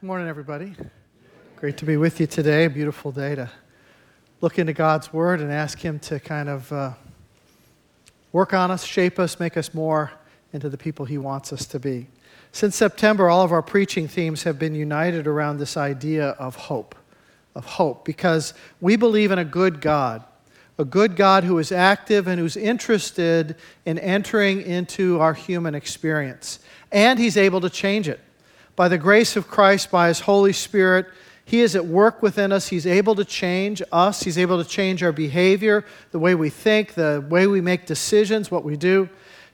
Morning, everybody. Great to be with you today. Beautiful day to look into God's Word and ask Him to kind of uh, work on us, shape us, make us more into the people He wants us to be. Since September, all of our preaching themes have been united around this idea of hope, of hope, because we believe in a good God, a good God who is active and who's interested in entering into our human experience. And He's able to change it. By the grace of Christ, by His Holy Spirit, He is at work within us. He's able to change us. He's able to change our behavior, the way we think, the way we make decisions, what we do.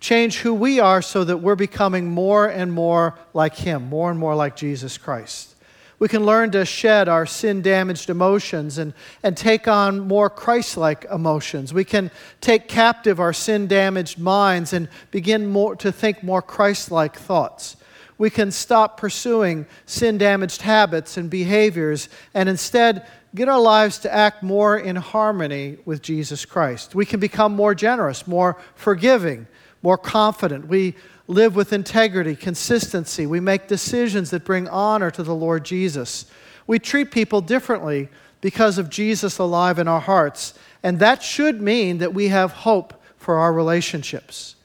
Change who we are so that we're becoming more and more like Him, more and more like Jesus Christ. We can learn to shed our sin damaged emotions and, and take on more Christ like emotions. We can take captive our sin damaged minds and begin more, to think more Christ like thoughts we can stop pursuing sin damaged habits and behaviors and instead get our lives to act more in harmony with Jesus Christ. We can become more generous, more forgiving, more confident. We live with integrity, consistency. We make decisions that bring honor to the Lord Jesus. We treat people differently because of Jesus alive in our hearts. And that should mean that we have hope for our relationships.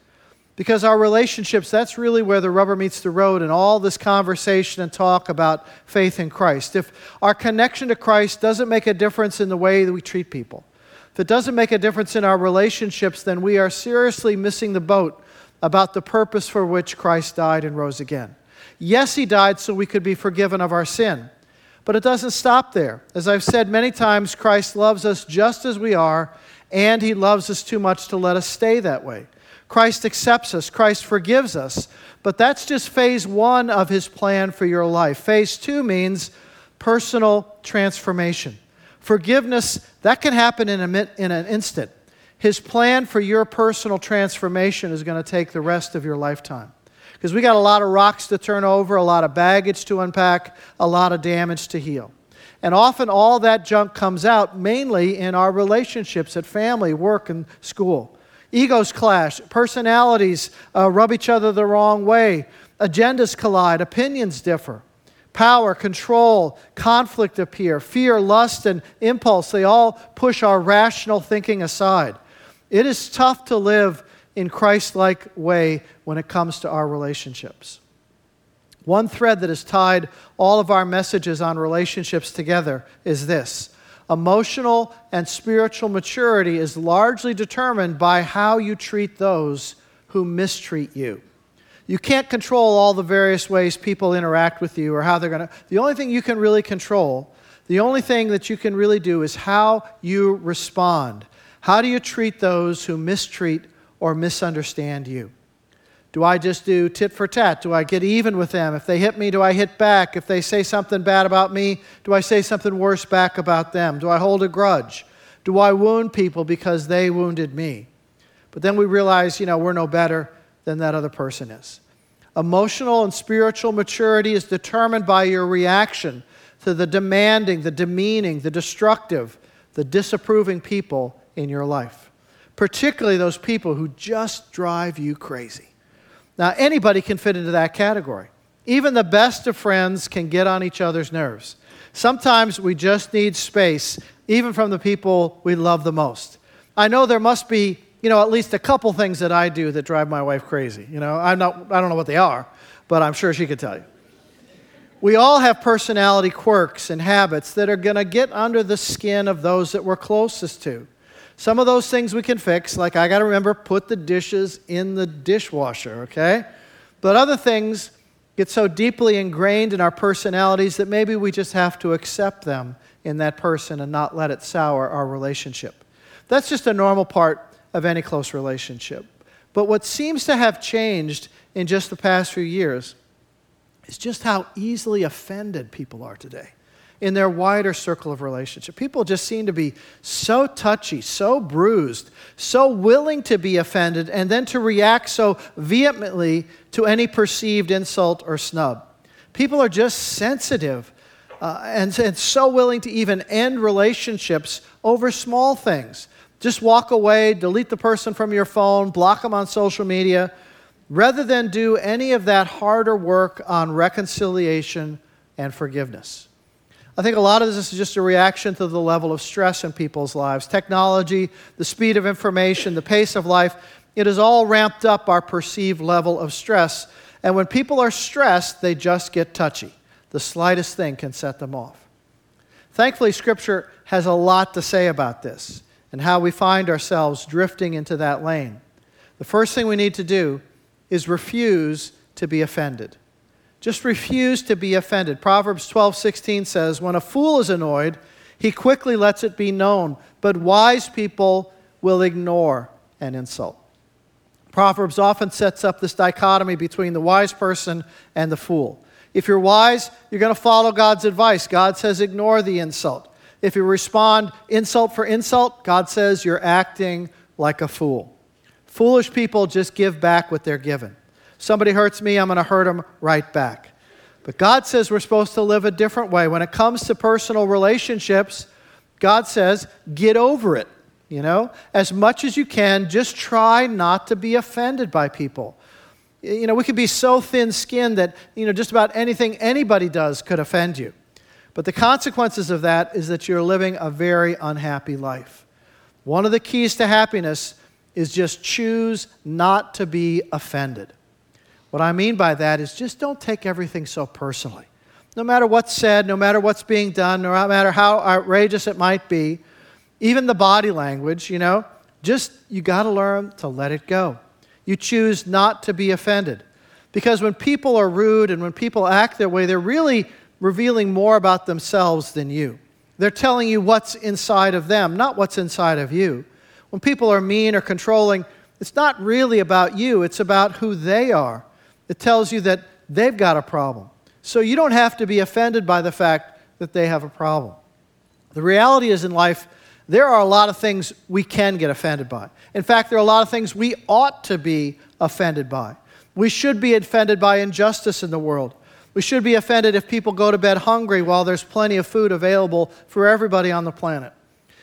Because our relationships, that's really where the rubber meets the road and all this conversation and talk about faith in Christ. If our connection to Christ doesn't make a difference in the way that we treat people, if it doesn't make a difference in our relationships, then we are seriously missing the boat about the purpose for which Christ died and rose again. Yes, He died so we could be forgiven of our sin. But it doesn't stop there. As I've said many times, Christ loves us just as we are, and He loves us too much to let us stay that way. Christ accepts us, Christ forgives us. But that's just phase one of his plan for your life. Phase two means personal transformation. Forgiveness, that can happen in, a, in an instant. His plan for your personal transformation is going to take the rest of your lifetime. Because we got a lot of rocks to turn over, a lot of baggage to unpack, a lot of damage to heal. And often all that junk comes out mainly in our relationships at family, work, and school. Egos clash, personalities uh, rub each other the wrong way, agendas collide, opinions differ. Power, control, conflict appear, fear, lust, and impulse, they all push our rational thinking aside. It is tough to live in Christ like way when it comes to our relationships. One thread that has tied all of our messages on relationships together is this emotional and spiritual maturity is largely determined by how you treat those who mistreat you. You can't control all the various ways people interact with you or how they're going to. The only thing you can really control, the only thing that you can really do is how you respond. How do you treat those who mistreat or misunderstand you? Do I just do tit for tat? Do I get even with them? If they hit me, do I hit back? If they say something bad about me, do I say something worse back about them? Do I hold a grudge? Do I wound people because they wounded me? But then we realize, you know, we're no better than that other person is. Emotional and spiritual maturity is determined by your reaction to the demanding, the demeaning, the destructive, the disapproving people in your life, particularly those people who just drive you crazy. Now, anybody can fit into that category. Even the best of friends can get on each other's nerves. Sometimes we just need space, even from the people we love the most. I know there must be, you know, at least a couple things that I do that drive my wife crazy. You know, I'm not, I don't know what they are, but I'm sure she could tell you. We all have personality quirks and habits that are going to get under the skin of those that we're closest to. Some of those things we can fix, like I got to remember, put the dishes in the dishwasher, okay? But other things get so deeply ingrained in our personalities that maybe we just have to accept them in that person and not let it sour our relationship. That's just a normal part of any close relationship. But what seems to have changed in just the past few years is just how easily offended people are today in their wider circle of relationship. People just seem to be so touchy, so bruised, so willing to be offended, and then to react so vehemently to any perceived insult or snub. People are just sensitive uh, and, and so willing to even end relationships over small things. Just walk away, delete the person from your phone, block them on social media, rather than do any of that harder work on reconciliation and forgiveness. I think a lot of this is just a reaction to the level of stress in people's lives. Technology, the speed of information, the pace of life, it has all ramped up our perceived level of stress. And when people are stressed, they just get touchy. The slightest thing can set them off. Thankfully, Scripture has a lot to say about this and how we find ourselves drifting into that lane. The first thing we need to do is refuse to be offended. Just refuse to be offended. Proverbs 12:16 says, "When a fool is annoyed, he quickly lets it be known, but wise people will ignore an insult." Proverbs often sets up this dichotomy between the wise person and the fool. If you're wise, you're going to follow God's advice. God says ignore the insult. If you respond insult for insult, God says you're acting like a fool. Foolish people just give back what they're given. Somebody hurts me, I'm going to hurt them right back. But God says we're supposed to live a different way. When it comes to personal relationships, God says, get over it. You know, as much as you can, just try not to be offended by people. You know, we could be so thin skinned that, you know, just about anything anybody does could offend you. But the consequences of that is that you're living a very unhappy life. One of the keys to happiness is just choose not to be offended. What I mean by that is just don't take everything so personally. No matter what's said, no matter what's being done, no matter how outrageous it might be, even the body language, you know, just you got to learn to let it go. You choose not to be offended. Because when people are rude and when people act that way, they're really revealing more about themselves than you. They're telling you what's inside of them, not what's inside of you. When people are mean or controlling, it's not really about you, it's about who they are. It tells you that they've got a problem. So you don't have to be offended by the fact that they have a problem. The reality is in life, there are a lot of things we can get offended by. In fact, there are a lot of things we ought to be offended by. We should be offended by injustice in the world. We should be offended if people go to bed hungry while there's plenty of food available for everybody on the planet.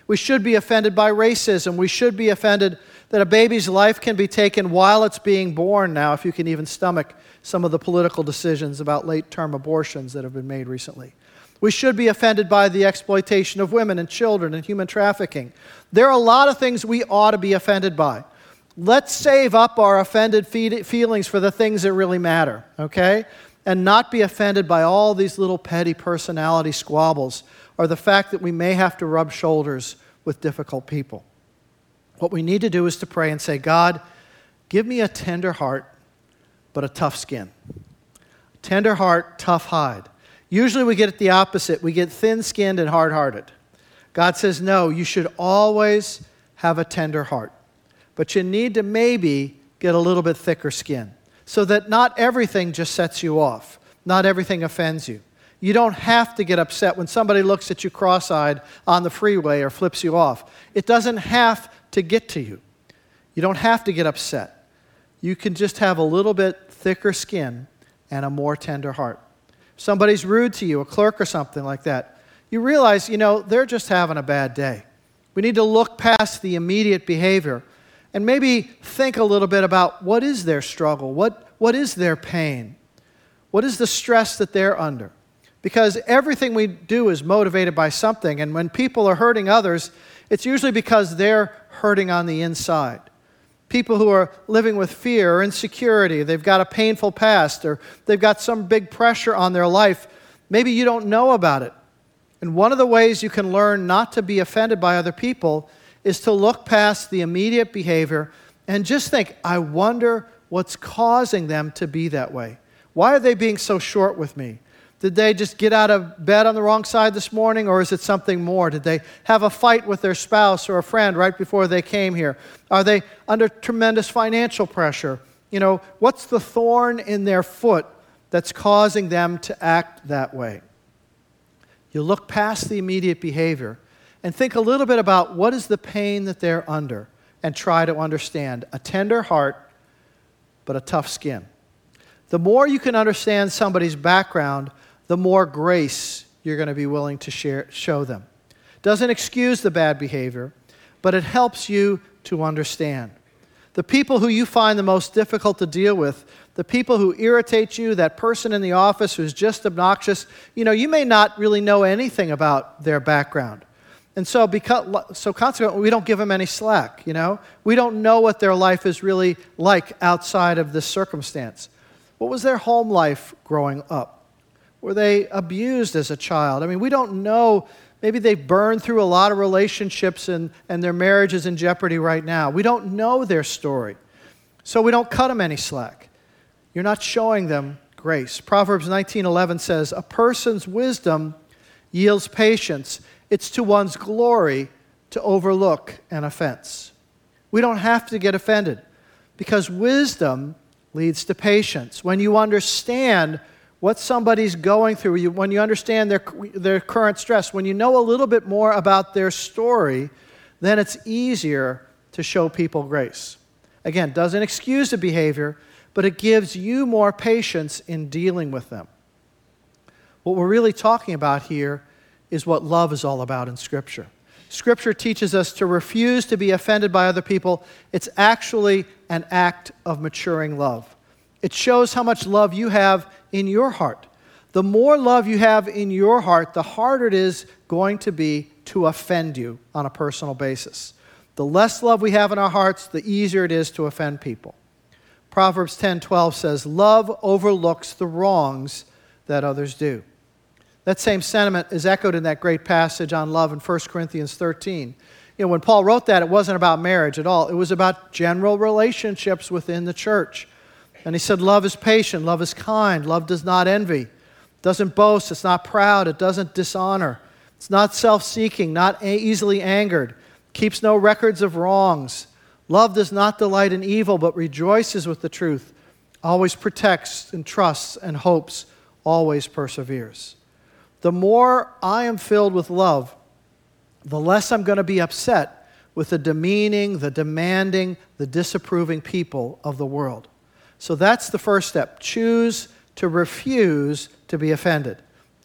We should be offended by racism. We should be offended that a baby's life can be taken while it's being born now, if you can even stomach some of the political decisions about late term abortions that have been made recently. We should be offended by the exploitation of women and children and human trafficking. There are a lot of things we ought to be offended by. Let's save up our offended feelings for the things that really matter, okay? And not be offended by all these little petty personality squabbles or the fact that we may have to rub shoulders with difficult people. What we need to do is to pray and say, God, give me a tender heart, but a tough skin. Tender heart, tough hide. Usually we get it the opposite. We get thin skinned and hard hearted. God says, no, you should always have a tender heart. But you need to maybe get a little bit thicker skin so that not everything just sets you off, not everything offends you. You don't have to get upset when somebody looks at you cross eyed on the freeway or flips you off. It doesn't have to get to you. You don't have to get upset. You can just have a little bit thicker skin and a more tender heart. Somebody's rude to you, a clerk or something like that, you realize, you know, they're just having a bad day. We need to look past the immediate behavior and maybe think a little bit about what is their struggle? What, what is their pain? What is the stress that they're under? Because everything we do is motivated by something. And when people are hurting others, it's usually because they're hurting on the inside. People who are living with fear or insecurity, they've got a painful past, or they've got some big pressure on their life. Maybe you don't know about it. And one of the ways you can learn not to be offended by other people is to look past the immediate behavior and just think, I wonder what's causing them to be that way. Why are they being so short with me? Did they just get out of bed on the wrong side this morning, or is it something more? Did they have a fight with their spouse or a friend right before they came here? Are they under tremendous financial pressure? You know, what's the thorn in their foot that's causing them to act that way? You look past the immediate behavior and think a little bit about what is the pain that they're under and try to understand. A tender heart, but a tough skin. The more you can understand somebody's background, the more grace you're going to be willing to share, show them. Doesn't excuse the bad behavior, but it helps you to understand. The people who you find the most difficult to deal with, the people who irritate you, that person in the office who's just obnoxious, you know, you may not really know anything about their background. And so, because, so consequently, we don't give them any slack, you know? We don't know what their life is really like outside of this circumstance. What was their home life growing up? Were they abused as a child? I mean, we don't know. Maybe they've burned through a lot of relationships and, and their marriage is in jeopardy right now. We don't know their story. So we don't cut them any slack. You're not showing them grace. Proverbs 19:11 says, "A person's wisdom yields patience. It's to one's glory to overlook an offense." We don't have to get offended because wisdom leads to patience. When you understand what somebody's going through, when you understand their, their current stress, when you know a little bit more about their story, then it's easier to show people grace. Again, doesn't excuse the behavior, but it gives you more patience in dealing with them. What we're really talking about here is what love is all about in Scripture. Scripture teaches us to refuse to be offended by other people. It's actually an act of maturing love. It shows how much love you have in your heart. The more love you have in your heart, the harder it is going to be to offend you on a personal basis. The less love we have in our hearts, the easier it is to offend people. Proverbs 10:12 says, "Love overlooks the wrongs that others do." That same sentiment is echoed in that great passage on love in 1 Corinthians 13. You know, when Paul wrote that, it wasn't about marriage at all. It was about general relationships within the church. And he said, Love is patient, love is kind, love does not envy, doesn't boast, it's not proud, it doesn't dishonor, it's not self seeking, not easily angered, keeps no records of wrongs Love does not delight in evil, but rejoices with the truth, always protects and trusts and hopes, always perseveres. The more I am filled with love, the less I'm going to be upset with the demeaning, the demanding, the disapproving people of the world. So that's the first step. Choose to refuse to be offended.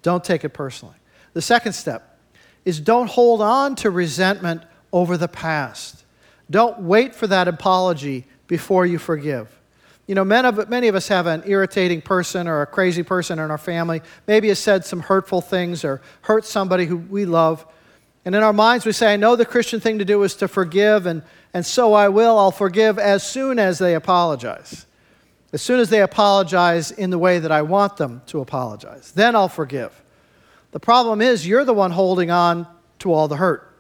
Don't take it personally. The second step is don't hold on to resentment over the past. Don't wait for that apology before you forgive. You know, many of, many of us have an irritating person or a crazy person in our family. Maybe has said some hurtful things or hurt somebody who we love. And in our minds, we say, I know the Christian thing to do is to forgive, and, and so I will. I'll forgive as soon as they apologize. As soon as they apologize in the way that I want them to apologize. Then I'll forgive. The problem is, you're the one holding on to all the hurt.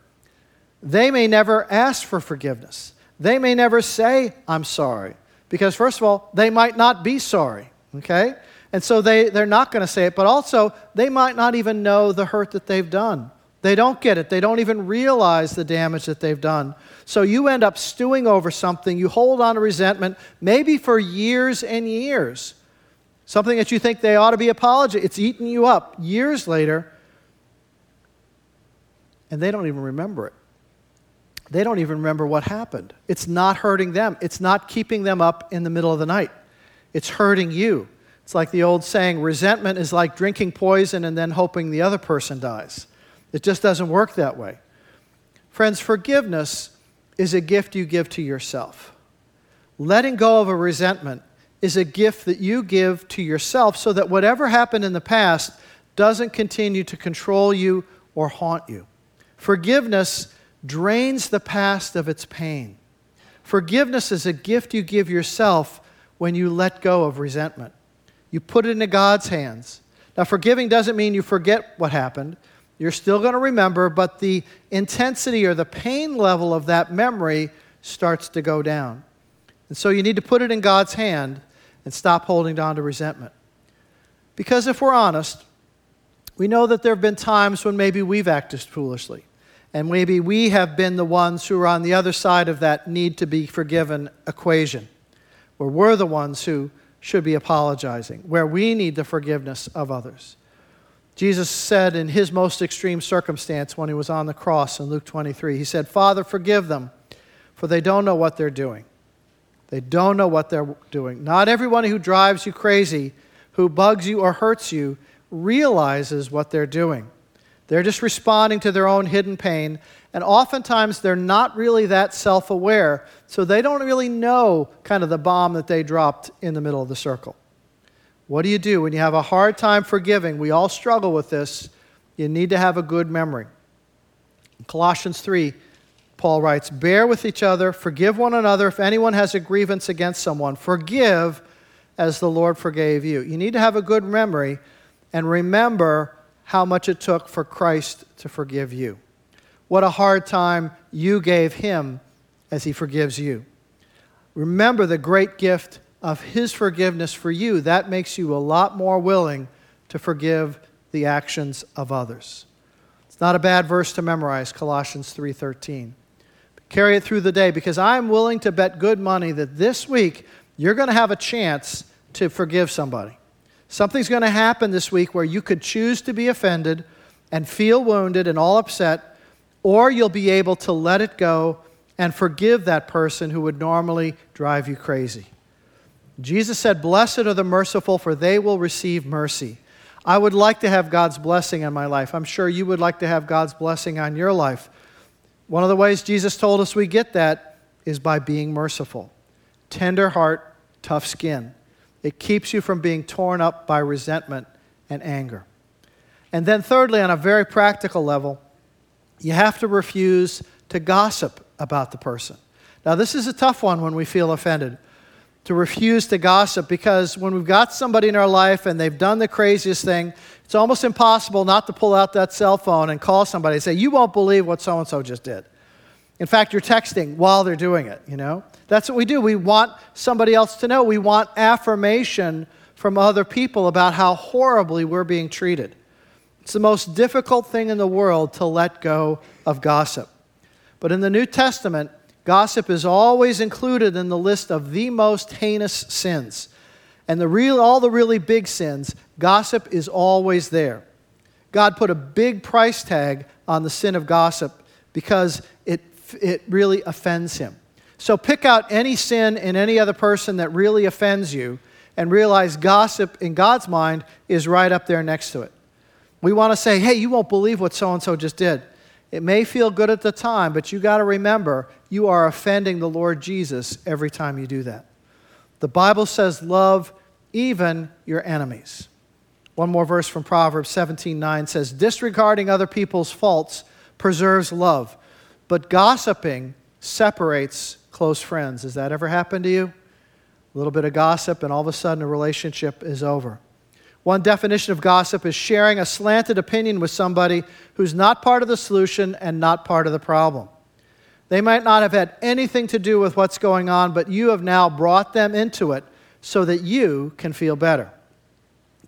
They may never ask for forgiveness. They may never say, I'm sorry. Because, first of all, they might not be sorry, okay? And so they, they're not going to say it, but also they might not even know the hurt that they've done. They don't get it. They don't even realize the damage that they've done. So you end up stewing over something. You hold on to resentment, maybe for years and years. Something that you think they ought to be apologetic. It's eating you up years later, and they don't even remember it they don't even remember what happened. It's not hurting them, it's not keeping them up in the middle of the night. It's hurting you. It's like the old saying resentment is like drinking poison and then hoping the other person dies. It just doesn't work that way. Friends, forgiveness is a gift you give to yourself. Letting go of a resentment is a gift that you give to yourself so that whatever happened in the past doesn't continue to control you or haunt you. Forgiveness drains the past of its pain. Forgiveness is a gift you give yourself when you let go of resentment. You put it into God's hands. Now, forgiving doesn't mean you forget what happened. You're still going to remember, but the intensity or the pain level of that memory starts to go down. And so you need to put it in God's hand and stop holding on to resentment. Because if we're honest, we know that there have been times when maybe we've acted foolishly. And maybe we have been the ones who are on the other side of that need to be forgiven equation, where we're the ones who should be apologizing, where we need the forgiveness of others. Jesus said in his most extreme circumstance when he was on the cross in Luke 23, he said, Father, forgive them, for they don't know what they're doing. They don't know what they're doing. Not everyone who drives you crazy, who bugs you or hurts you, realizes what they're doing. They're just responding to their own hidden pain, And oftentimes they're not really that self aware, so they don't really know kind of the bomb that they dropped in the middle of the circle. What do you do when you have a hard time forgiving? We all struggle with this. You need to have a good memory. In Colossians 3, Paul writes, Bear with each other, forgive one another if anyone has a grievance against someone. Forgive as the Lord forgave you. You need to have a good memory and remember how much it took for Christ to forgive you. What a hard time you gave him as he forgives you. Remember the great gift of his forgiveness for you. That makes you a lot more willing to forgive the actions of others. It's not a bad verse to memorize, Colossians 3:13. Carry it through the day because I'm willing to bet good money that this week you're going to have a chance to forgive somebody. Something's going to happen this week where you could choose to be offended and feel wounded and all upset, or you'll be able to let it go and forgive that person who would normally drive you crazy. Jesus said, Blessed are the merciful, for they will receive mercy. I would like to have God's blessing on my life. I'm sure you would like to have God's blessing on your life. One of the ways Jesus told us we get that is by being merciful. Tender heart, tough skin. It keeps you from being torn up by resentment and anger. And then, thirdly, on a very practical level, you have to refuse to gossip about the person. Now, this is a tough one when we feel offended to refuse to gossip because when we've got somebody in our life and they've done the craziest thing, it's almost impossible not to pull out that cell phone and call somebody and say, You won't believe what so and so just did. In fact, you're texting while they're doing it, you know? That's what we do. We want somebody else to know. We want affirmation from other people about how horribly we're being treated. It's the most difficult thing in the world to let go of gossip. But in the New Testament, gossip is always included in the list of the most heinous sins. And the real, all the really big sins, gossip is always there. God put a big price tag on the sin of gossip because it, it really offends him. So pick out any sin in any other person that really offends you and realize gossip in God's mind is right up there next to it. We want to say, hey, you won't believe what so and so just did. It may feel good at the time, but you got to remember you are offending the Lord Jesus every time you do that. The Bible says, love even your enemies. One more verse from Proverbs 17:9 says, disregarding other people's faults preserves love, but gossiping separates close friends. Has that ever happened to you? A little bit of gossip, and all of a sudden a relationship is over. One definition of gossip is sharing a slanted opinion with somebody who's not part of the solution and not part of the problem. They might not have had anything to do with what's going on, but you have now brought them into it so that you can feel better.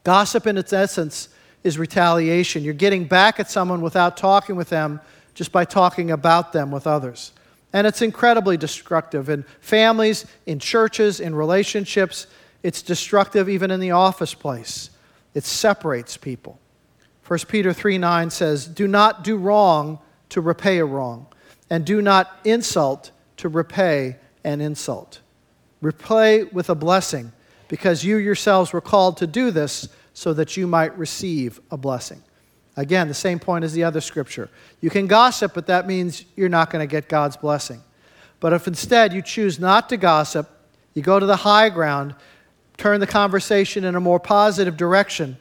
Gossip, in its essence, is retaliation. You're getting back at someone without talking with them, just by talking about them with others. And it's incredibly destructive in families, in churches, in relationships. It's destructive even in the office place. It separates people. 1 Peter 3 9 says, Do not do wrong to repay a wrong, and do not insult to repay an insult. Repay with a blessing, because you yourselves were called to do this so that you might receive a blessing. Again, the same point as the other scripture. You can gossip, but that means you're not going to get God's blessing. But if instead you choose not to gossip, you go to the high ground, turn the conversation in a more positive direction,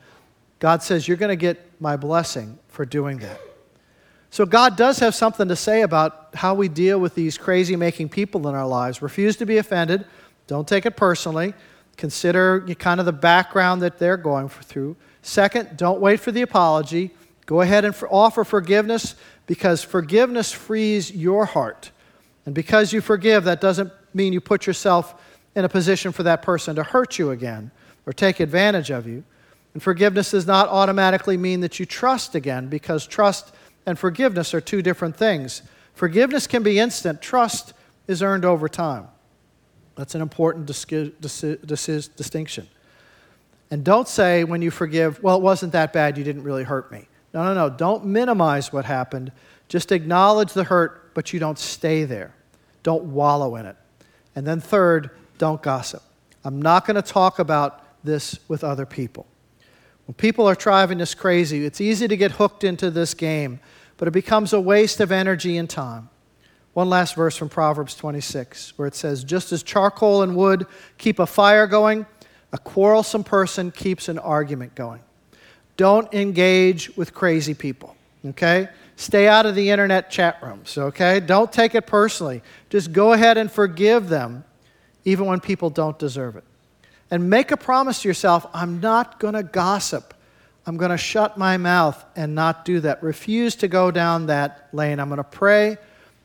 God says, You're going to get my blessing for doing that. So, God does have something to say about how we deal with these crazy making people in our lives. Refuse to be offended. Don't take it personally. Consider kind of the background that they're going through. Second, don't wait for the apology. Go ahead and offer forgiveness because forgiveness frees your heart. And because you forgive, that doesn't mean you put yourself in a position for that person to hurt you again or take advantage of you. And forgiveness does not automatically mean that you trust again because trust and forgiveness are two different things. Forgiveness can be instant, trust is earned over time. That's an important dis- dis- dis- distinction. And don't say when you forgive, well, it wasn't that bad, you didn't really hurt me. No, no, no. Don't minimize what happened. Just acknowledge the hurt, but you don't stay there. Don't wallow in it. And then, third, don't gossip. I'm not going to talk about this with other people. When people are driving us crazy, it's easy to get hooked into this game but it becomes a waste of energy and time. One last verse from Proverbs 26, where it says, Just as charcoal and wood keep a fire going, a quarrelsome person keeps an argument going. Don't engage with crazy people, okay? Stay out of the internet chat rooms, okay? Don't take it personally. Just go ahead and forgive them, even when people don't deserve it. And make a promise to yourself I'm not going to gossip. I'm going to shut my mouth and not do that. Refuse to go down that lane. I'm going to pray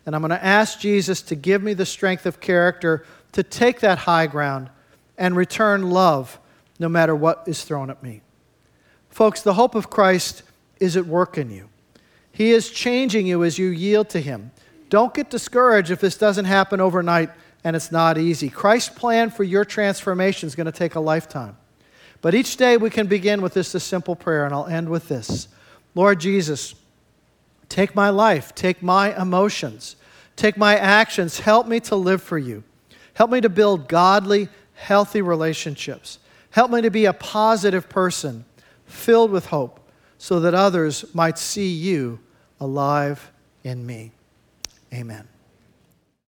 and I'm going to ask Jesus to give me the strength of character to take that high ground and return love no matter what is thrown at me. Folks, the hope of Christ is at work in you. He is changing you as you yield to Him. Don't get discouraged if this doesn't happen overnight and it's not easy. Christ's plan for your transformation is going to take a lifetime. But each day we can begin with this simple prayer, and I'll end with this Lord Jesus, take my life, take my emotions, take my actions, help me to live for you. Help me to build godly, healthy relationships. Help me to be a positive person filled with hope so that others might see you alive in me. Amen.